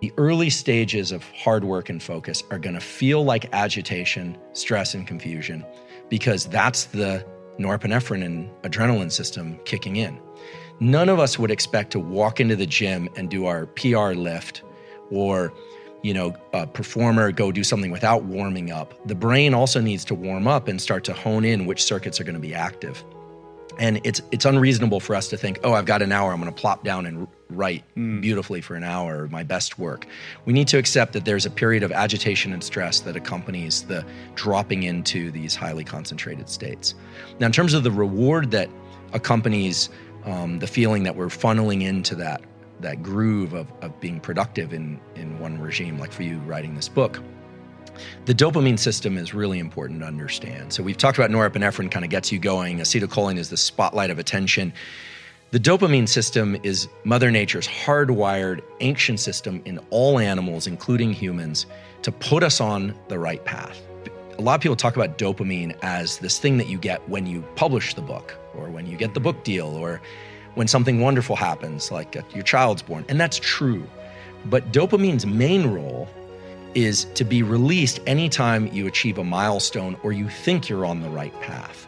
The early stages of hard work and focus are going to feel like agitation, stress, and confusion because that's the norepinephrine and adrenaline system kicking in. None of us would expect to walk into the gym and do our PR lift or you know, a performer go do something without warming up. The brain also needs to warm up and start to hone in which circuits are going to be active. And it's it's unreasonable for us to think, oh, I've got an hour, I'm going to plop down and write mm. beautifully for an hour, my best work. We need to accept that there's a period of agitation and stress that accompanies the dropping into these highly concentrated states. Now, in terms of the reward that accompanies um, the feeling that we're funneling into that that groove of, of being productive in in one regime, like for you writing this book the dopamine system is really important to understand. So we've talked about norepinephrine kind of gets you going. Acetylcholine is the spotlight of attention. The dopamine system is Mother Nature's hardwired ancient system in all animals, including humans, to put us on the right path. A lot of people talk about dopamine as this thing that you get when you publish the book, or when you get the book deal, or when something wonderful happens, like uh, your child's born. And that's true. But dopamine's main role is to be released anytime you achieve a milestone or you think you're on the right path.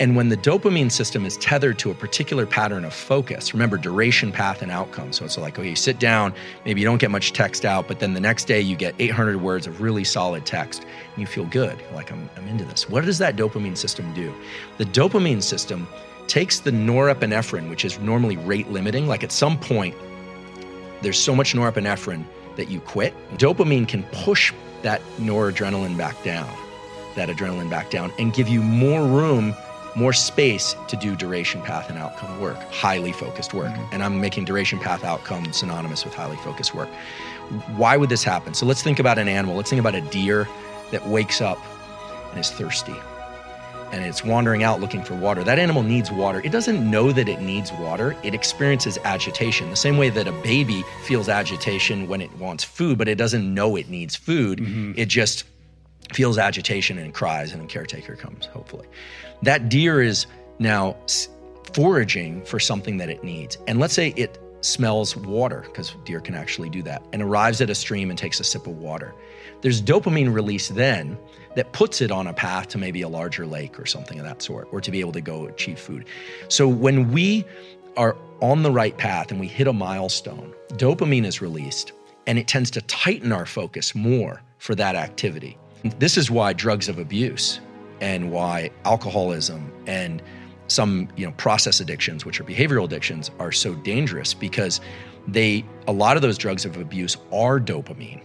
And when the dopamine system is tethered to a particular pattern of focus, remember duration, path, and outcome. So it's like, okay, you sit down, maybe you don't get much text out, but then the next day you get 800 words of really solid text and you feel good. Like, I'm, I'm into this. What does that dopamine system do? The dopamine system takes the norepinephrine, which is normally rate limiting, like at some point, there's so much norepinephrine that you quit. Dopamine can push that noradrenaline back down, that adrenaline back down, and give you more room, more space to do duration, path, and outcome work, highly focused work. Mm-hmm. And I'm making duration, path, outcome synonymous with highly focused work. Why would this happen? So let's think about an animal. Let's think about a deer that wakes up and is thirsty and it's wandering out looking for water. That animal needs water. It doesn't know that it needs water. It experiences agitation. The same way that a baby feels agitation when it wants food, but it doesn't know it needs food. Mm-hmm. It just feels agitation and cries, and the caretaker comes, hopefully. That deer is now foraging for something that it needs. And let's say it smells water, because deer can actually do that, and arrives at a stream and takes a sip of water. There's dopamine release then that puts it on a path to maybe a larger lake or something of that sort, or to be able to go achieve food. So when we are on the right path and we hit a milestone, dopamine is released and it tends to tighten our focus more for that activity. This is why drugs of abuse and why alcoholism and some you know process addictions which are behavioral addictions are so dangerous because they a lot of those drugs of abuse are dopamine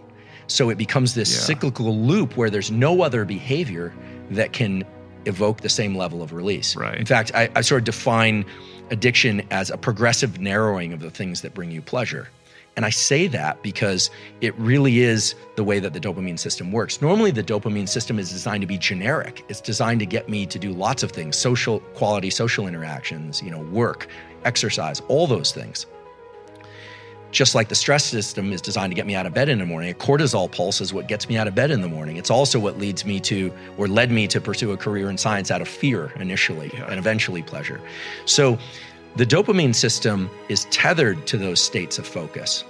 so it becomes this yeah. cyclical loop where there's no other behavior that can evoke the same level of release. Right. In fact, I, I sort of define addiction as a progressive narrowing of the things that bring you pleasure. And I say that because it really is the way that the dopamine system works. Normally, the dopamine system is designed to be generic. It's designed to get me to do lots of things social quality, social interactions, you know, work, exercise, all those things. just like the stress system is designed to get me out of bed in the morning, a cortisol pulse is what gets me out of bed in the morning. It's also what leads me to, or led me to pursue a career in science out of fear initially yeah. and eventually pleasure. So the dopamine system is tethered to those states of focus.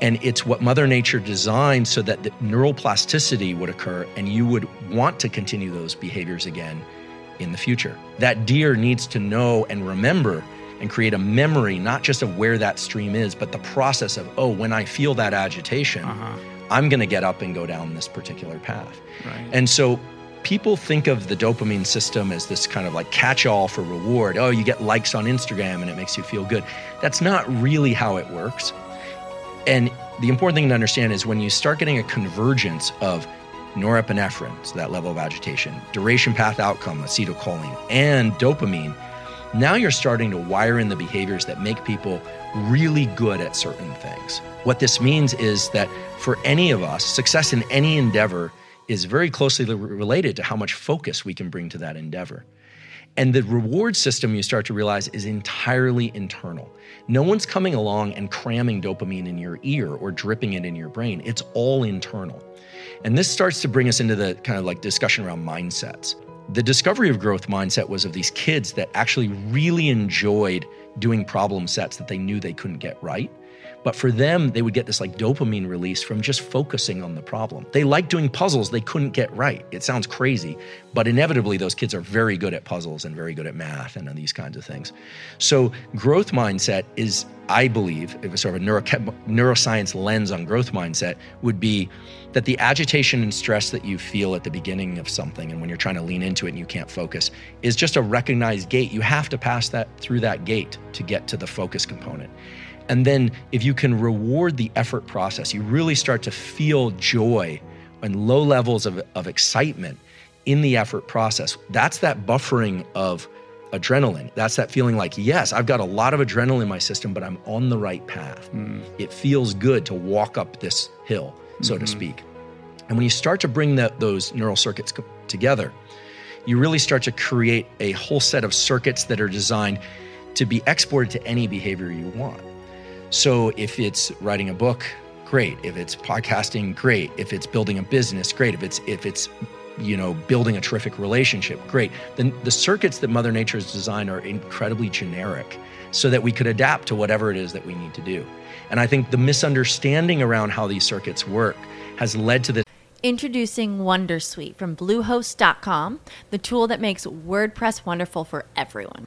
And it's what Mother Nature designed so that the neural plasticity would occur and you would want to continue those behaviors again in the future. That deer needs to know and remember and create a memory, not just of where that stream is, but the process of, oh, when I feel that agitation, uh-huh. I'm going to get up and go down this particular path. Right. And so people think of the dopamine system as this kind of like catch all for reward. Oh, you get likes on Instagram and it makes you feel good. That's not really how it works. And the important thing to understand is when you start getting a convergence of norepinephrine, so that level of agitation, duration path outcome, acetylcholine, and dopamine, now you're starting to wire in the behaviors that make people really good at certain things. What this means is that for any of us, success in any endeavor is very closely related to how much focus we can bring to that endeavor. And the reward system you start to realize is entirely internal. No one's coming along and cramming dopamine in your ear or dripping it in your brain. It's all internal. And this starts to bring us into the kind of like discussion around mindsets the discovery of growth mindset was of these kids that actually really enjoyed doing problem sets that they knew they couldn't get right. But for them, they would get this like dopamine release from just focusing on the problem. They liked doing puzzles they couldn't get right. It sounds crazy, but inevitably, those kids are very good at puzzles and very good at math and uh, these kinds of things. So, growth mindset is, I believe, if sort of a neuro- neuroscience lens on growth mindset, would be that the agitation and stress that you feel at the beginning of something and when you're trying to lean into it and you can't focus is just a recognized gate. You have to pass that through that gate to get to the focus component. And then if you can reward the effort process, you really start to feel joy and low levels of, of excitement in the effort process. That's that buffering of adrenaline. That's that feeling like, yes, I've got a lot of adrenaline in my system, but I'm on the right path. Mm. It feels good to walk up this hill, so mm-hmm. to speak. And when you start to bring that, those neural circuits together, you really start to create a whole set of circuits that are designed to be exported to any behavior you want. So if it's writing a book, great. If it's podcasting, great. If it's building a business, great. If it's if it's you know building a terrific relationship, great. Then the circuits that Mother Nature has designed are incredibly generic so that we could adapt to whatever it is that we need to do. And I think the misunderstanding around how these circuits work has led to this Introducing Wondersuite from Bluehost.com, the tool that makes WordPress wonderful for everyone.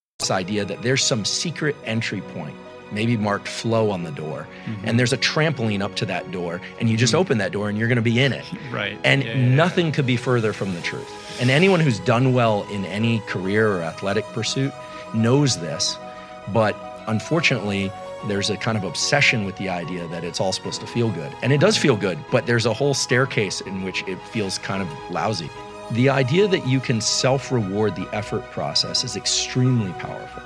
this idea that there's some secret entry point maybe marked flow on the door mm-hmm. and there's a trampoline up to that door and you just mm-hmm. open that door and you're going to be in it right and yeah, nothing yeah. could be further from the truth and anyone who's done well in any career or athletic pursuit knows this but unfortunately there's a kind of obsession with the idea that it's all supposed to feel good and it does feel good but there's a whole staircase in which it feels kind of lousy the idea that you can self reward the effort process is extremely powerful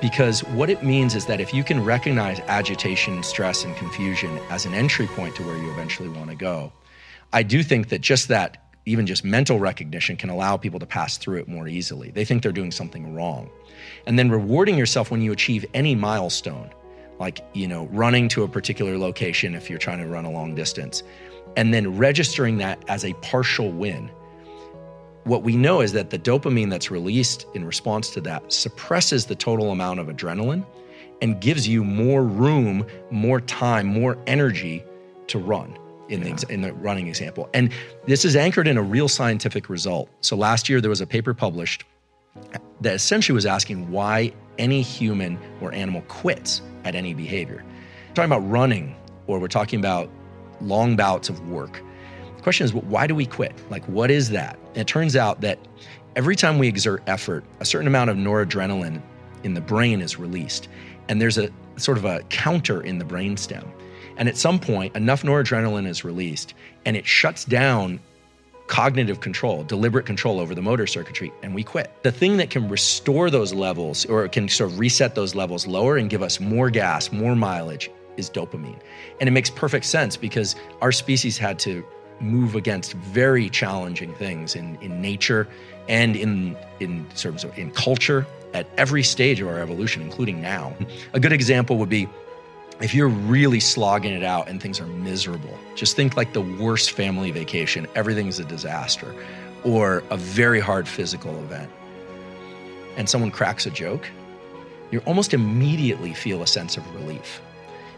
because what it means is that if you can recognize agitation, stress, and confusion as an entry point to where you eventually want to go, I do think that just that even just mental recognition can allow people to pass through it more easily. They think they're doing something wrong. And then rewarding yourself when you achieve any milestone, like, you know, running to a particular location if you're trying to run a long distance, and then registering that as a partial win. What we know is that the dopamine that's released in response to that suppresses the total amount of adrenaline and gives you more room, more time, more energy to run in, yeah. the, in the running example. And this is anchored in a real scientific result. So last year, there was a paper published that essentially was asking why any human or animal quits at any behavior. We're talking about running, or we're talking about long bouts of work. The question is, why do we quit? Like, what is that? And it turns out that every time we exert effort, a certain amount of noradrenaline in the brain is released. And there's a sort of a counter in the brainstem. And at some point, enough noradrenaline is released and it shuts down cognitive control, deliberate control over the motor circuitry, and we quit. The thing that can restore those levels or can sort of reset those levels lower and give us more gas, more mileage is dopamine. And it makes perfect sense because our species had to move against very challenging things in, in nature and in in terms of in culture at every stage of our evolution, including now. A good example would be if you're really slogging it out and things are miserable, just think like the worst family vacation, everything's a disaster, or a very hard physical event, and someone cracks a joke, you almost immediately feel a sense of relief.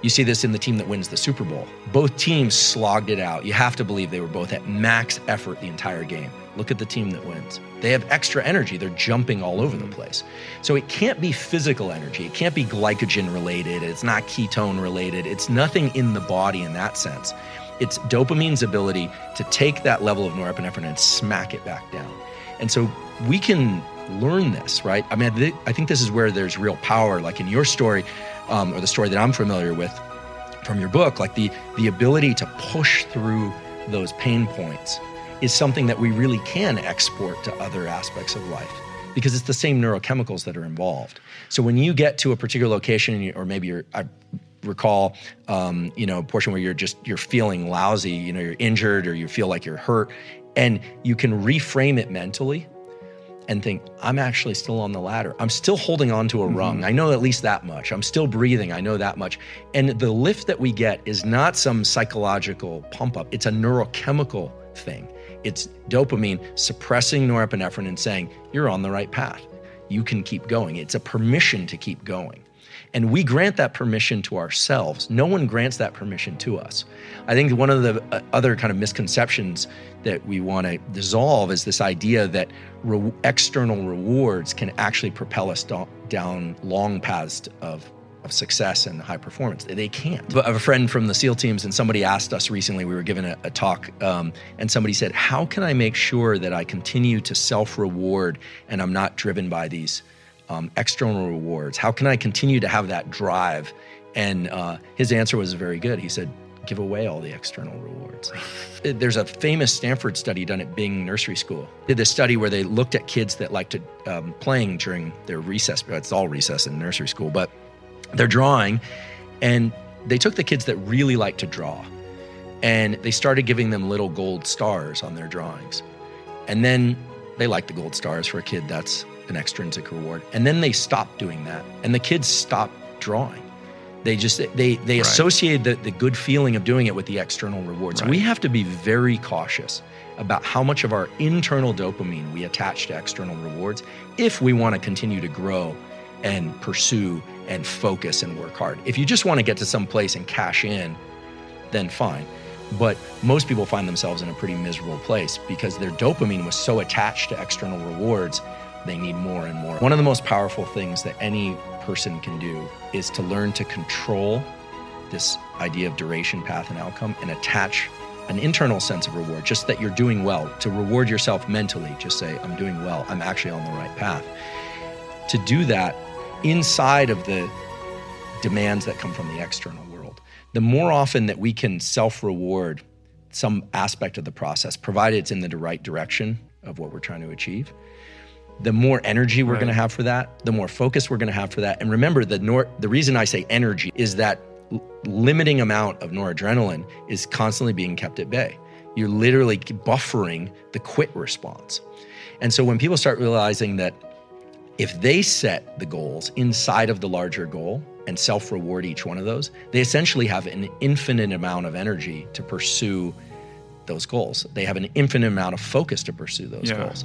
You see this in the team that wins the Super Bowl. Both teams slogged it out. You have to believe they were both at max effort the entire game. Look at the team that wins. They have extra energy. They're jumping all over the place. So it can't be physical energy. It can't be glycogen related. It's not ketone related. It's nothing in the body in that sense. It's dopamine's ability to take that level of norepinephrine and smack it back down. And so we can learn this, right? I mean, I think this is where there's real power. Like in your story, um, or the story that I'm familiar with from your book, like the the ability to push through those pain points is something that we really can export to other aspects of life because it's the same neurochemicals that are involved. So when you get to a particular location, or maybe you're, I recall, um, you know, a portion where you're just you're feeling lousy, you know, you're injured or you feel like you're hurt, and you can reframe it mentally and think, I'm actually still on the ladder. I'm still holding on to a mm-hmm. rung. I know at least that much. I'm still breathing. I know that much. And the lift that we get is not some psychological pump up, it's a neurochemical thing. It's dopamine suppressing norepinephrine and saying, You're on the right path. You can keep going. It's a permission to keep going. And we grant that permission to ourselves. No one grants that permission to us. I think one of the uh, other kind of misconceptions that we want to dissolve is this idea that re- external rewards can actually propel us do- down long paths of of success and high performance. They can't. But I have a friend from the SEAL teams, and somebody asked us recently, we were given a, a talk, um, and somebody said, How can I make sure that I continue to self reward and I'm not driven by these um, external rewards? How can I continue to have that drive? And uh, his answer was very good. He said, give away all the external rewards. There's a famous Stanford study done at Bing Nursery School. Did this study where they looked at kids that liked to um, playing during their recess. It's all recess in nursery school, but they're drawing, and they took the kids that really like to draw, and they started giving them little gold stars on their drawings, and then they like the gold stars for a kid. That's an extrinsic reward, and then they stopped doing that, and the kids stopped drawing they just they they right. associate the, the good feeling of doing it with the external rewards. Right. We have to be very cautious about how much of our internal dopamine we attach to external rewards if we want to continue to grow and pursue and focus and work hard. If you just want to get to some place and cash in, then fine. But most people find themselves in a pretty miserable place because their dopamine was so attached to external rewards, they need more and more. One of the most powerful things that any person can do is to learn to control this idea of duration, path, and outcome and attach an internal sense of reward, just that you're doing well, to reward yourself mentally. Just say, I'm doing well, I'm actually on the right path. To do that inside of the demands that come from the external world. The more often that we can self reward some aspect of the process, provided it's in the right direction of what we're trying to achieve, the more energy we're right. going to have for that, the more focus we're going to have for that. And remember, the nor- the reason I say energy is that l- limiting amount of noradrenaline is constantly being kept at bay. You're literally buffering the quit response. And so when people start realizing that if they set the goals inside of the larger goal and self reward each one of those, they essentially have an infinite amount of energy to pursue those goals. They have an infinite amount of focus to pursue those Yeah. goals.